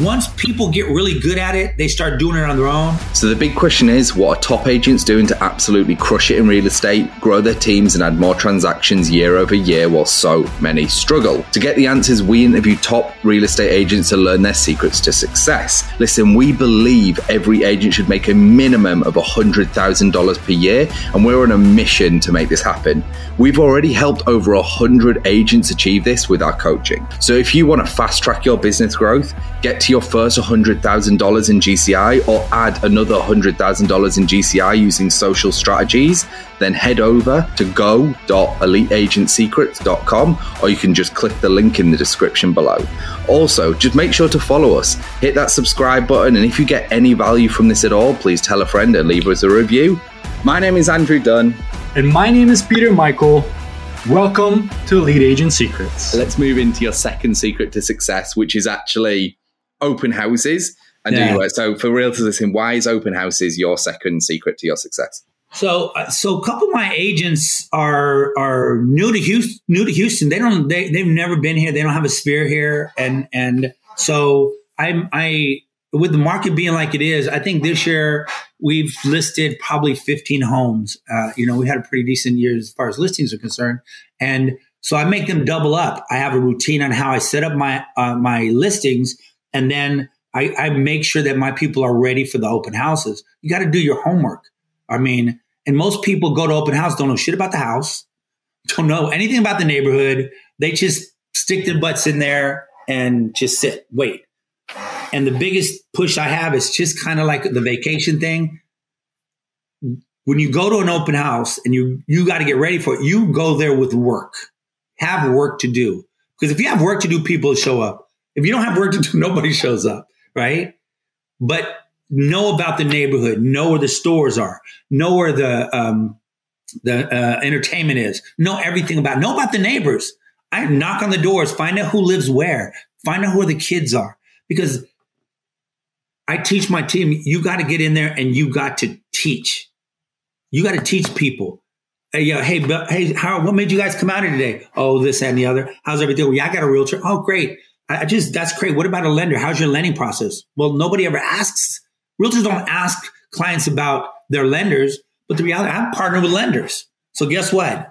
once people get really good at it, they start doing it on their own. So the big question is what are top agents doing to absolutely crush it in real estate, grow their teams, and add more transactions year over year while so many struggle? To get the answers, we interview top real estate agents to learn their secrets to success. Listen, we believe every agent should make a minimum of $100,000 per year, and we're on a mission to make this happen. We've already helped over 100 agents achieve this with our coaching. So if you want to fast track your business growth, get to your first $100,000 in GCI or add another $100,000 in GCI using social strategies, then head over to go.eliteagentsecrets.com or you can just click the link in the description below. Also, just make sure to follow us, hit that subscribe button, and if you get any value from this at all, please tell a friend and leave us a review. My name is Andrew Dunn. And my name is Peter Michael. Welcome to Elite Agent Secrets. Let's move into your second secret to success, which is actually open houses. And Yeah. anyway, so for realtors listening, why is open houses your second secret to your success? So, uh, so a couple of my agents are are new to Houston. New to Houston, they don't they they've never been here. They don't have a sphere here, and and so I'm I with the market being like it is, I think this year we've listed probably 15 homes. Uh, you know, we had a pretty decent year as far as listings are concerned, and so I make them double up. I have a routine on how I set up my uh, my listings, and then I, I make sure that my people are ready for the open houses. You got to do your homework. I mean, and most people go to open house, don't know shit about the house, don't know anything about the neighborhood. They just stick their butts in there and just sit, wait. And the biggest push I have is just kind of like the vacation thing. When you go to an open house and you you got to get ready for it, you go there with work. Have work to do. Because if you have work to do, people show up. If you don't have work to do, nobody shows up, right? But know about the neighborhood, know where the stores are, know where the um, the uh, entertainment is, know everything about, know about the neighbors. I knock on the doors, find out who lives where, find out who the kids are, because I teach my team. You got to get in there and you got to teach. You got to teach people. Hey, yo, hey, hey, how? What made you guys come out here today? Oh, this and the other. How's everything? Well, yeah, I got a realtor. Oh, great. I just that's great. What about a lender? How's your lending process? Well, nobody ever asks. Realtors don't ask clients about their lenders, but the reality, I'm partnered with lenders. So guess what?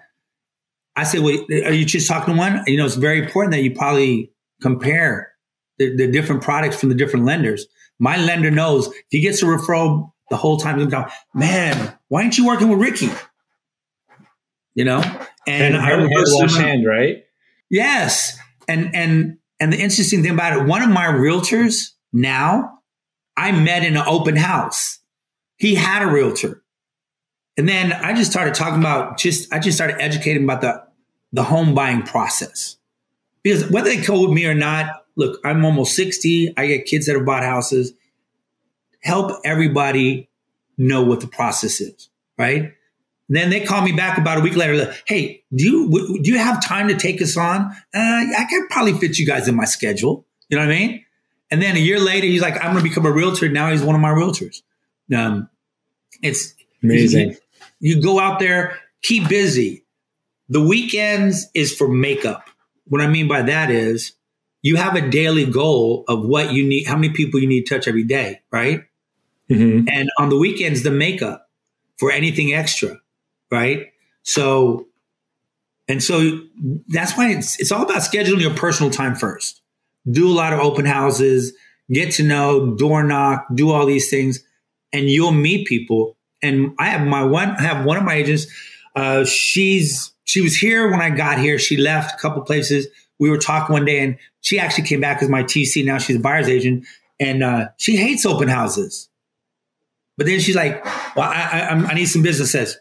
I say, well, are you just talking to one? You know, it's very important that you probably compare the, the different products from the different lenders. My lender knows if he gets a referral the whole time, he's going, man, why aren't you working with Rickey? You know, And, I hand, hand wash hand, right? Yes. And and and the interesting thing about it, one of my realtors now, I met in an open house. He had a realtor. And then I just started talking about just I just started educating about the the home buying process. Because whether they go me or not, look, I'm almost 60. I get kids that have bought houses. Help everybody know what the process is, right? Then they call me back about a week later. like, Hey, do you w- do you have time to take us on? Uh, I could probably fit you guys in my schedule. You know what I mean? And then a year later, he's like, I'm going to become a realtor. Now he's one of my realtors. Um, it's Amazing. You, you go out there, keep busy. The weekends is for makeup. What I mean by that is you have a daily goal of what you need, how many people you need to touch every day, right? hmm and on the weekends the makeup for anything extra right? So and so that's why it's, it's all about scheduling your personal time first. Do a lot of open houses get to know door knock do all these things and you'll meet people. And i have my one i have one of my agents uh, she's she was here when i got here. She left a couple places. We were talking one day and she actually came back as my tc now she's a buyer's agent. And uh, she hates open houses. But then she's like, "Well, I, I, I need some businesses.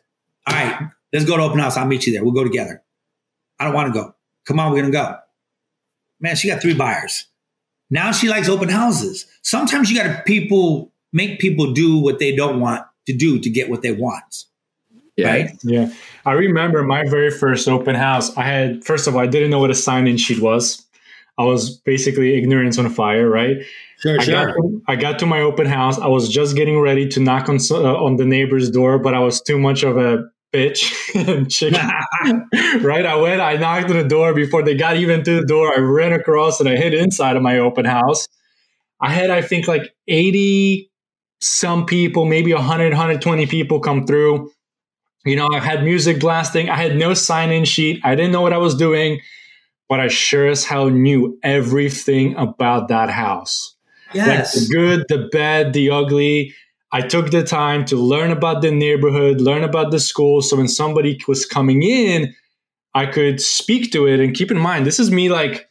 All right, let's go to open house. I'll meet you there. We'll go together. I don't want to go. Come on, we're gonna go." Man, she got three buyers. Now she likes open houses. Sometimes you got to people make people do what they don't want to do to get what they want. Yeah. Right? Yeah. I remember my very first open house. I had, first of all, I didn't know what a sign in sheet was. I was basically ignorance on fire, right? Sure, I got, to, I got to my open house. I was just getting ready to knock on uh, on the neighbor's door, but I was too much of a bitch and chicken. right? I went, I knocked on the door before they got even to the door. I ran across and I hid inside of my open house. I had, I think, like 80 some people, maybe 100, 120 people come through. You know, I had music blasting. I had no sign in sheet. I didn't know what I was doing, but I sure as hell knew everything about that house. Yes. Like the good, the bad, the ugly. I took the time to learn about the neighborhood, learn about the school. So when somebody was coming in, I could speak to it. And keep in mind, this is me like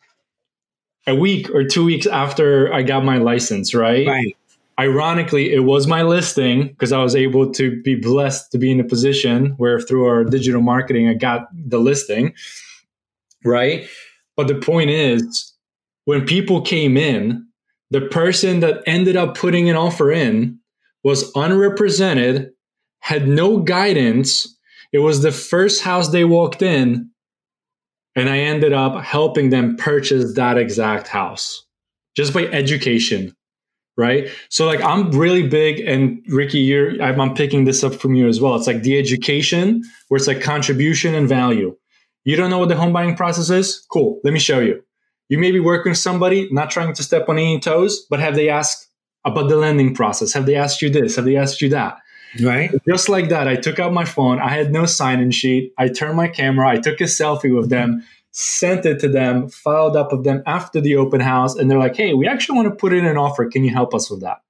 a week or two weeks after I got my license, right? Right. Ironically, it was my listing because I was able to be blessed to be in a position where through our digital marketing, I got the listing, right? But the point is, when people came in, the person that ended up putting an offer in was unrepresented, had no guidance. It was the first house they walked in, and I ended up helping them purchase that exact house just by education. Right. So, like, I'm really big, and Rickey, you're, I'm, picking this up from you as well. It's like the education where it's like contribution and value. You don't know what the home buying process is? Cool. Let me show you. You may be working with somebody, not trying to step on any toes, but have they asked about the lending process? Have they asked you this? Have they asked you that? Right. Just like that, I took out my phone. I had no sign in sheet. I turned my camera. I took a selfie with them, sent it to them, followed up with them after the open house. And they're like, hey, we actually want to put in an offer. Can you help us with that?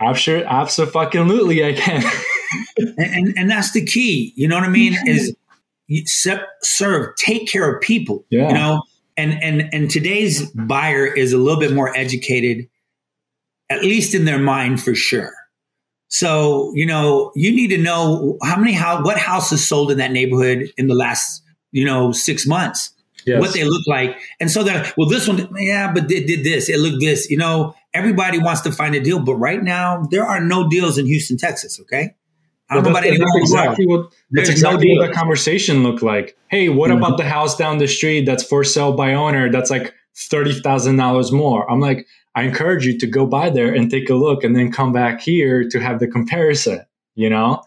I'm sure, absolutely, I can. and, and, and that's the key. You know what I mean? Is serve, take care of people. Yeah. You know, and and and today's buyer is a little bit more educated, at least in their mind for sure. So you know, you need to know how many how what houses sold in that neighborhood in the last you know six months. Yes. What they look like, and so that well, this one, yeah, but it did this, it looked this. You know, everybody wants to find a deal, but right now there are no deals in Houston, Texas. Okay, I don't know about that's, anyone. that's exactly what that's There's exactly no what that conversation looked like. Hey, what Mhm. about the house down the street that's for sale by owner that's like thirty thousand dollars more? I'm like, I encourage you to go by there and take a look and then come back here to have the comparison, you know?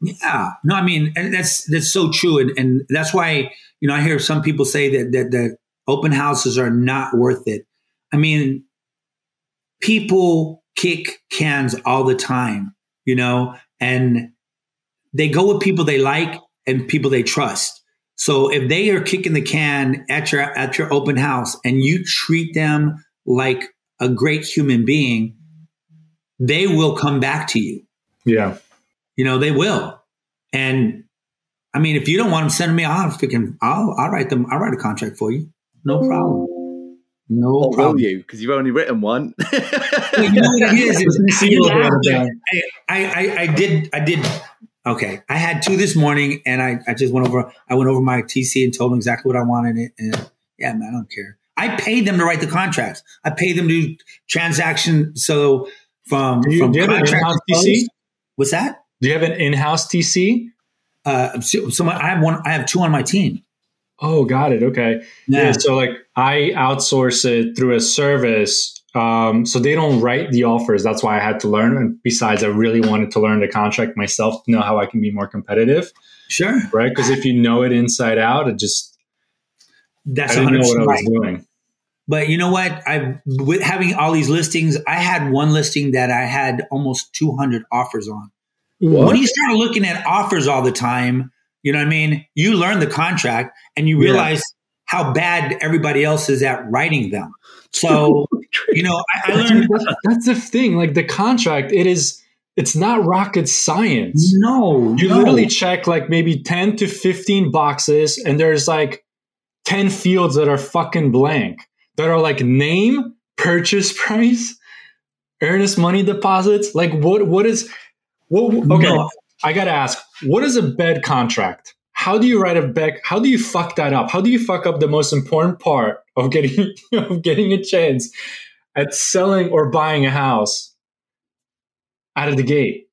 Yeah, no, I mean, and that's that's so true, and and that's why you know I hear some people say that that that open houses are not worth it. I mean, people kick cans all the time, you know, and they go with people they like and people they trust. So if they are kicking the can at your at your open house and you treat them like a great human being, they will come back to you. Yeah. You know, they will. And I mean, if you don't want them, send me. I'll freaking, I'll, I'll write them. I'll write a contract for you. No problem. No Or will you? Because you've only written one. Well, you know what it is? is See you what laugh, they're but done. I, I, I did, I did. Okay, I had two this morning, and I, I just went over. I went over my TC and told them exactly what I wanted. It. And yeah, man, I don't care. I paid them to write the contracts. I paid them to do transaction. So from Do you, from do you have an contract to close- TC? What's that? Do you have an in-house TC? Uh, so, so I have one. I have two on my team. Oh, got it. Okay. Yeah. so like I outsource it through a service. Um, so they don't write the offers. That's why I had to learn. And besides, I really wanted to learn the contract myself to know how I can be more competitive, Sure. right? Because if you know it inside out, it just That's I didn't know 100% what I was right. doing. But you know what? I with having all these listings, I had one listing that I had almost 200 offers on. What? When you start looking at offers all the time, you know what I mean? You learn the contract and you Yeah. realize how bad everybody else is at writing them. So, you know, I, I That's, learned that's- that's the thing. Like the contract, it is. It's not rocket science. no, You no. literally check like maybe 10 to 15 boxes, and there's like 10 fields that are fucking blank that are like name, purchase price, earnest money deposits. Like, what, what is, what, okay, No. I gotta ask, what is a bed contract? How do you write a bed? How do you fuck that up? How do you fuck up the most important part of getting, of getting a chance at selling or buying a house out of the gate?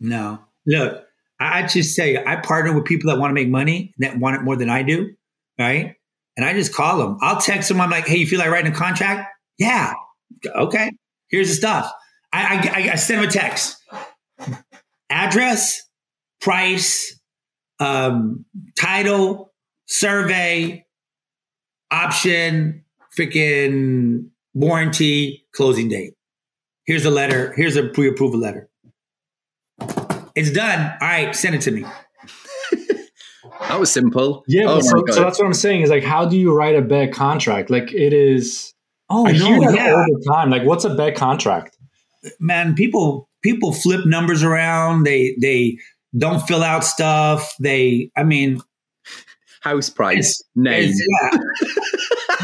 No. Look, I I just say I partner with people that want to make money that want it more than I do, right? And I just call them. I'll text them. I'm like, "Hey, you feel like writing a contract? Yeah. Okay. Here's the stuff. I I, I send them a text. Address, price, um, title, survey, option, freaking warranty, closing date. Here's a letter. Here's a pre-approval letter. It's done. All right, send it to me. That was simple. Yeah, Oh so, so that's what I'm saying is like, how do you write a bad contract? Like it is. Oh I hear no, that yeah, all the time. Like, what's a bad contract? man. People people flip numbers around. They they don't fill out stuff. They, I mean, house price It's- name. It's, yeah.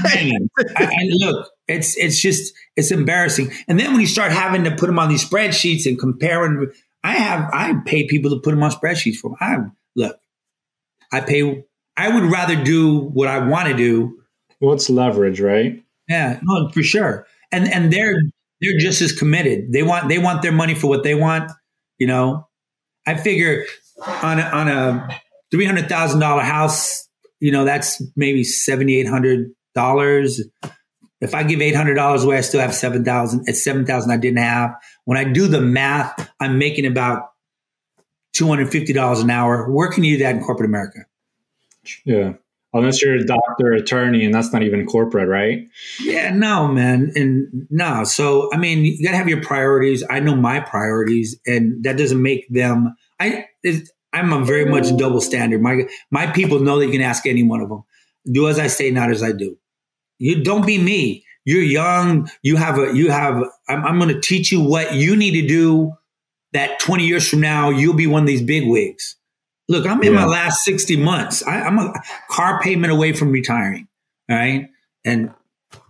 Man, I, I, look, it's it's just it's embarrassing. And then when you start having to put them on these spreadsheets and comparing, I have I pay people to put them on spreadsheets for. Me. I look, I pay. I would rather do what I want to do. What's leverage, right? Yeah, no, for sure. And and they're they're just as committed. They want they want their money for what they want. You know, I figure on a, on a three hundred thousand dollar house, you know, that's maybe seventy eight hundred dollars. If I give eight hundred dollars away, I still have seven thousand. It's seven thousand I didn't have. When I do the math, I'm making about two hundred fifty dollars an hour. Where can you do that in corporate America? Yeah. Unless you're a doctor, attorney, and that's not even corporate, right? Yeah, no, man, and no. So, I mean, you gotta have your priorities. I know my priorities, and that doesn't make them. I, it, I'm a very much double standard. My my people know that you can ask any one of them. Do as I say, not as I do. You don't be me. You're young. You have a. You have. I'm, I'm going to teach you what you need to do. That 20 years from now, you'll be one of these big wigs. Look, I'm in my last 60 months. I, I'm a car payment away from retiring. All right. And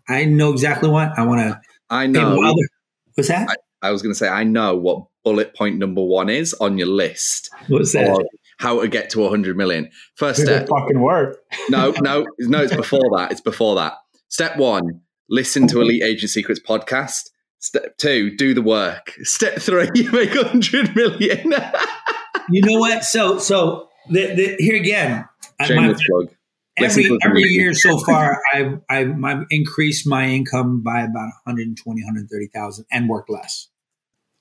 I know exactly what I want to I know. my other. What's that? I was going to say, I know what bullet point number one is on your list What's that? of how to get to 100 million. First Did step, it fucking work? no, no, no, it's before that. It's before that. Step one, listen to Elite Agent Secrets podcast. Step two, do the work. Step three, you make 100 million. You know what? So, so the, the, here again, I- my, Shameless plug. Every every year so far, I've, I've I've increased my income by about 120, 130,000 and work less.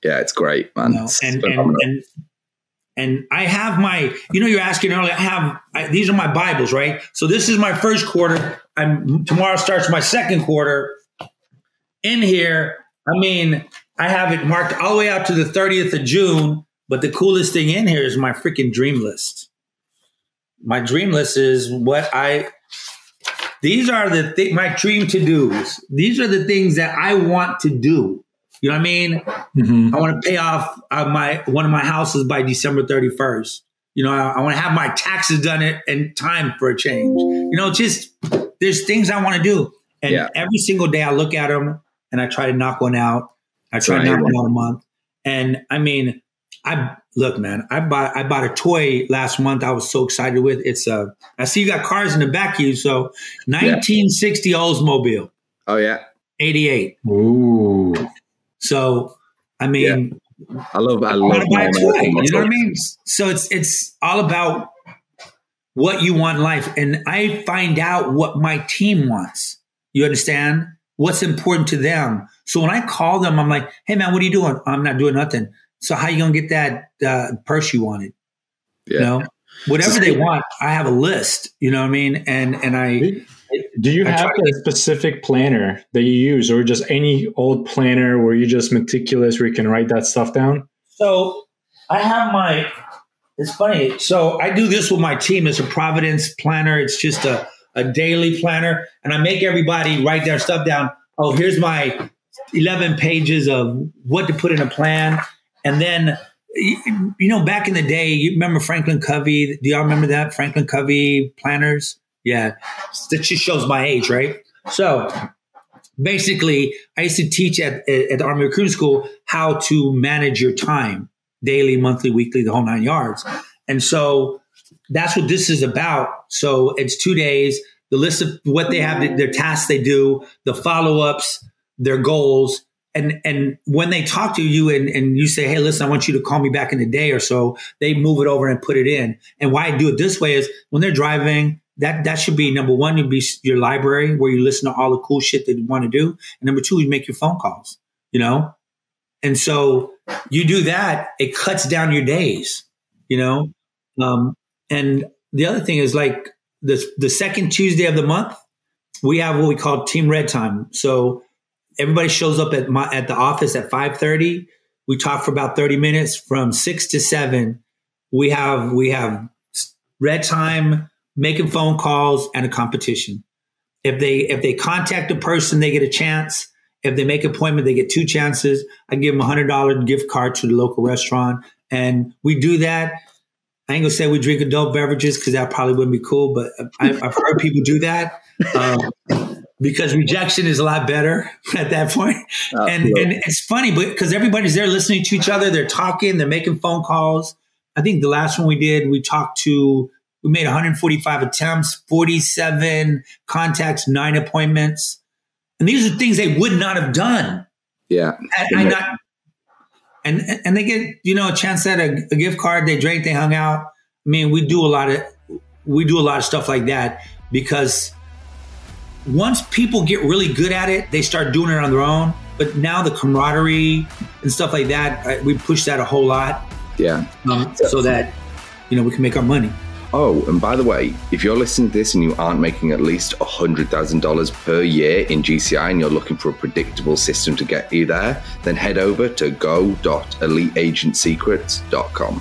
Yeah, it's great, man. you know, It's and, and and and I have my, you know, you're asking earlier. I have I, these are my Bibles, right? So this is my first quarter. I'm tomorrow starts my second quarter. In here, I mean, I have it marked all the way out to the 30th of June. But the coolest thing in here is my freaking dream list. My dream list is what I. These are the th- my dream to dos. These are the things that I want to do. You know what I mean? Mhm. I want to pay off uh, my one of my houses by December 31st. You know, I, I want to have my taxes done in, in time for a change. You know, just there's things I want to do, and Yeah. every single day I look at them and I try to knock one out. I try to knock one out a month, and I mean, I look, man. I bought I bought a toy last month. I was so excited with. It's a. I see you got cars in the back of you. So 1960 Oldsmobile, oh, yeah. 88. Ooh. So I mean. I love I I love to buy a my toy. You know what I mean? So it's it's all about what you want in life, and I find out what my team wants. You understand what's important to them. So when I call them, I'm like, "Hey man, what are you doing? I'm not doing nothing. So how you gonna get that uh, purse you wanted? Yeah. You know, whatever they want, I have a list. You know what I mean? And and I Do you I have try- a specific planner that you use, or just any old planner where you're just meticulous, where you can write that stuff down? So I have my. It's funny. So I do this with my team. It's a Providence planner. It's just a, a daily planner, and I make everybody write their stuff down. Oh, here's my eleven pages of what to put in a plan, and then you, you know back in the day, you remember Franklin Covey? Do y'all remember that Franklin Covey planners? Yeah, that just shows my age, right? So basically, I used to teach at, at the Army Recruiting School how to manage your time daily, monthly, weekly, the whole nine yards. And so that's what this is about. So it's two days, the list of what they have, their tasks they do, the follow ups, their goals. And, and when they talk to you and, and you say, Hey, listen, I want you to call me back in a day or so, they move it over and put it in. And why I do it this way is when they're driving, that, that should be number one, would be your library where you listen to all the cool shit that you want to do. And number two, you make your phone calls, you know? And so you do that, it cuts down your days, you know? Um, and the other thing is like the, the second Tuesday of the month, we have what we call team red time. So everybody shows up at my at the office at five thirty. We talk for about thirty minutes. From six to seven, we have we have red time, making phone calls, and a competition. If they if they contact a person, they get a chance. If they make appointment, they get two chances. I give them a hundred dollar gift card to the local restaurant, and we do that. I ain't gonna say we drink adult beverages because that probably wouldn't be cool, but I, have heard people do that um, because rejection is a lot better at that point. And, and it's funny, but because everybody's there listening to each other, they're talking, they're making phone calls. I think the last one we did, we talked to, we made 145 attempts, 47 contacts, nine appointments. And these are things they would not have done. Yeah. I, I not, and and they get you know a chance at a, a, gift card. They drank, they hung out. I mean, we do a lot of we do a lot of stuff like that because once people get really good at it, they start doing it on their own. But now the camaraderie and stuff like that, we push that a whole lot. Yeah, um, so that you know we can make our money. Oh, and by the way, if you're listening to this and you aren't making at least $100,000 per year in GCI and you're looking for a predictable system to get you there, then head over to go.eliteagentsecrets.com.